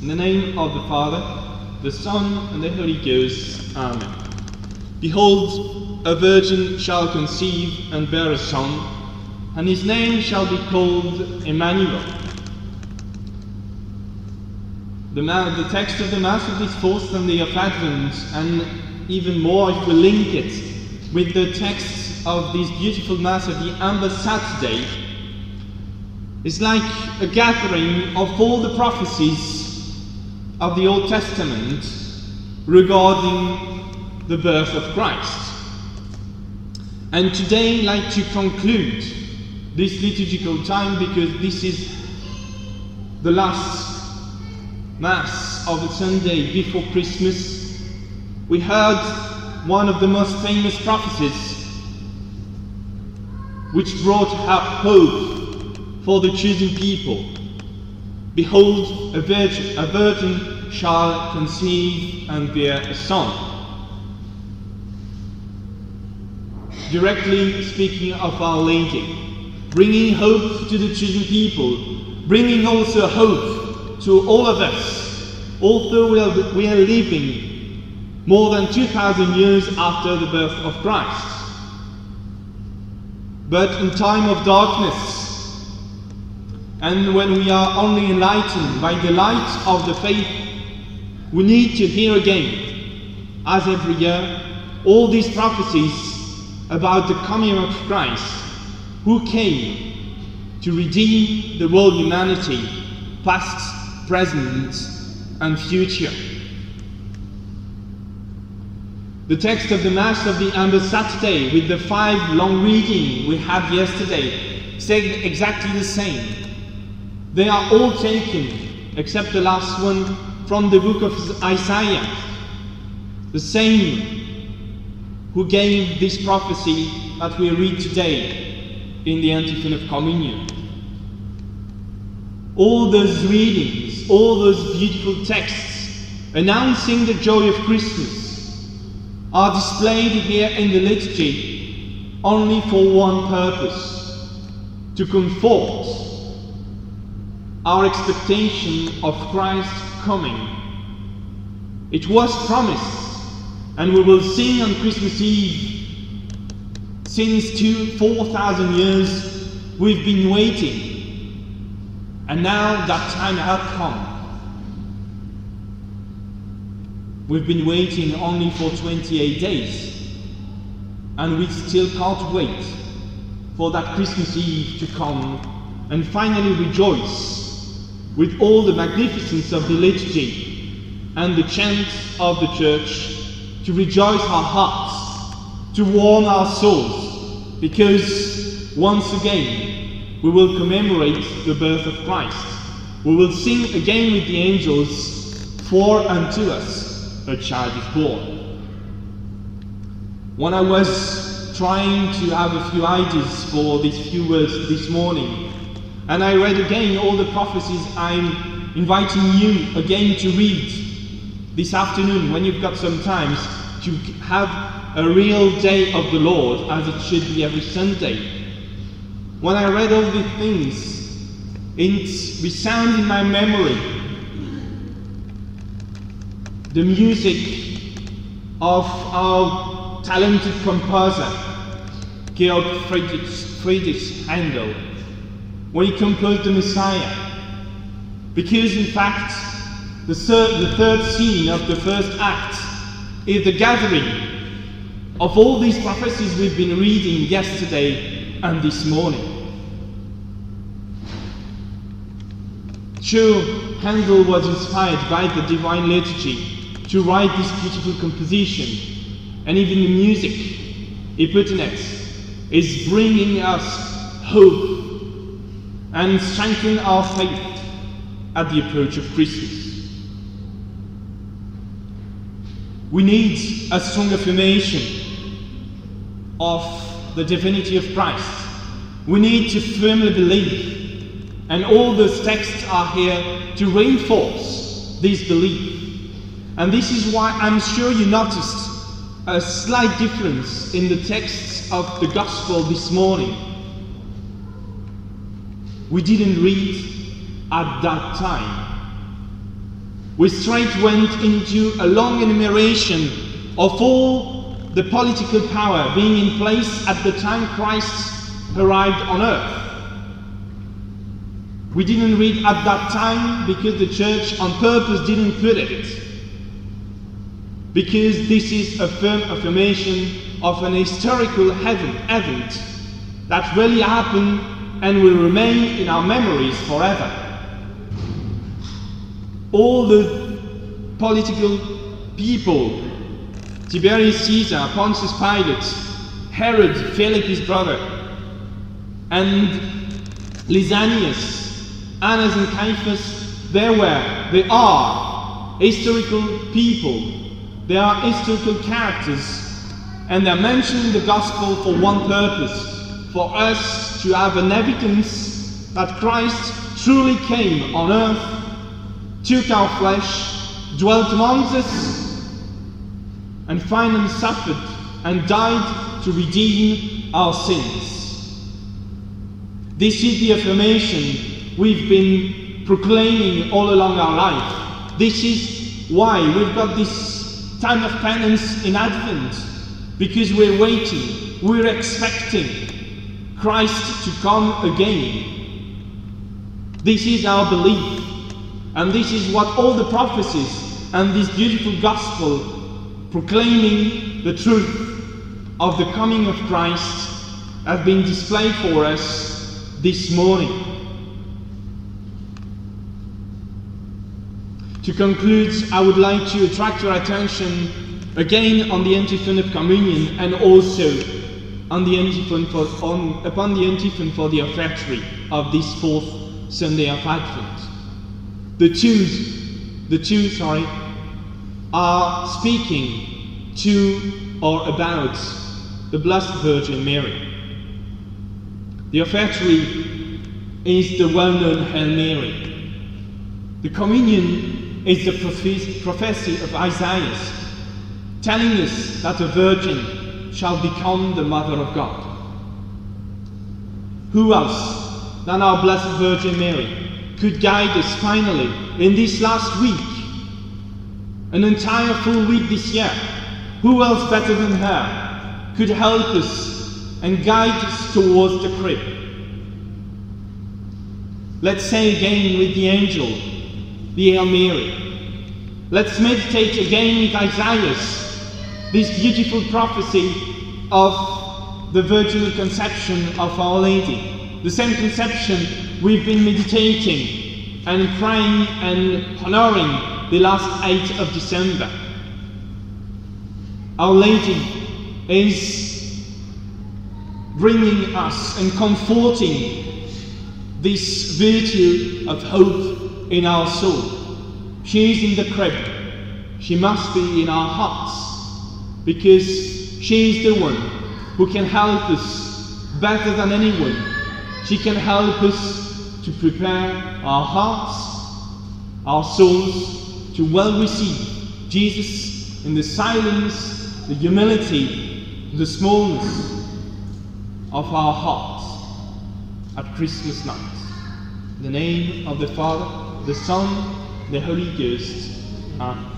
In the name of the Father, the Son, and the Holy Ghost. Amen. Behold, a virgin shall conceive and bear a son, and his name shall be called Emmanuel. The, the text of the Mass of this fourth Sunday of Advent, and even more if we link it with the text of this beautiful Mass of the Ember Saturday, is like a gathering of all the prophecies of the Old Testament regarding the birth of Christ. And today, I'd like to conclude this liturgical time because this is the last Mass of the Sunday before Christmas. We heard one of the most famous prophecies which brought hope for the chosen people. Behold, a virgin, a virgin shall conceive and bear a son. Directly speaking of Our Lady, bringing hope to the chosen people, bringing also hope to all of us, although we are, we are living more than 2,000 years after the birth of Christ. But in time of darkness, and when we are only enlightened by the light of the faith, we need to hear again, as every year, all these prophecies about the coming of Christ, who came to redeem the world humanity, past, present, and future. The text of the Mass of the Ember Saturday, with the five long reading we had yesterday, said exactly the same. They are all taken, except the last one, from the book of Isaiah. The same who gave this prophecy that we read today in the antiphon of communion. All those readings, all those beautiful texts announcing the joy of Christmas are displayed here in the liturgy only for one purpose to comfort our expectation of Christ's coming. It was promised, and we will sing on Christmas Eve. Since two, four thousand years, we've been waiting, and now that time has come. We've been waiting only for 28 days, and we still can't wait for that Christmas Eve to come and finally rejoice with all the magnificence of the liturgy and the chants of the church to rejoice our hearts, to warm our souls, because once again we will commemorate the birth of Christ. We will sing again with the angels, For unto us a child is born. When I was trying to have a few ideas for these few words this morning, and I read again all the prophecies, I'm inviting you again to read this afternoon when you've got some time to have a real day of the Lord as it should be every Sunday. When I read all these things, it resounded in my memory the music of our talented composer, Georg Friedrich, Friedrich Handel, when he composed the Messiah. Because, in fact, the third, the third scene of the first act is the gathering of all these prophecies we've been reading yesterday and this morning. Sure, Handel was inspired by the Divine Liturgy to write this beautiful composition, and even the music he put in is bringing us hope and strengthening our faith at the approach of Christmas. We need a strong affirmation of the divinity of Christ. We need to firmly believe, and all those texts are here to reinforce this belief. And this is why I'm sure you noticed a slight difference in the texts of the Gospel this morning. We didn't read at that time. we straight went into a long enumeration of all the political power being in place at the time Christ arrived on earth. We didn't read at that time because the church on purpose didn't put it. Because this is a firm affirmation of an historical event that really happened and will remain in our memories forever. All the political people, Tiberius Caesar, Pontius Pilate, Herod, Philip his brother, and Lysanias, Annas and Caiaphas, they were, they are historical people. They are historical characters, and they're mentioned in the gospel for one purpose, for us to have an evidence that Christ truly came on earth, took our flesh, dwelt amongst us, and finally suffered and died to redeem our sins. This is the affirmation we've been proclaiming all along our life. This is why we've got this time of penance in Advent, because we're waiting, we're expecting Christ to come again. This is our belief, and this is what all the prophecies and this beautiful gospel proclaiming the truth of the coming of Christ have been displayed for us this morning. To conclude, I would like to attract your attention again on the antiphon of communion and also on the antiphon for, on, upon the antiphon for the offertory of this fourth Sunday of Advent. The two, the two, sorry, are speaking to or about the Blessed Virgin Mary. The offertory is the well-known Hail Mary. The communion is the prophecy of Isaiah, telling us that a virgin shall become the mother of God. Who else than our Blessed Virgin Mary could guide us finally in this last week, an entire full week this year? Who else better than her could help us and guide us towards the crib? Let's say again with the angel, the Hail Mary. Let's meditate again with Isaiah, this beautiful prophecy of the virginal conception of Our Lady. The same conception we've been meditating and praying and honoring the last 8th of December. Our Lady is bringing us and comforting this virtue of hope in our soul. She is in the crib. She must be in our hearts because she is the one who can help us better than anyone. She can help us to prepare our hearts, our souls to well receive Jesus in the silence, the humility, the smallness of our hearts at Christmas night. In the name of the Father, the Son, the Holy Ghost. Amen.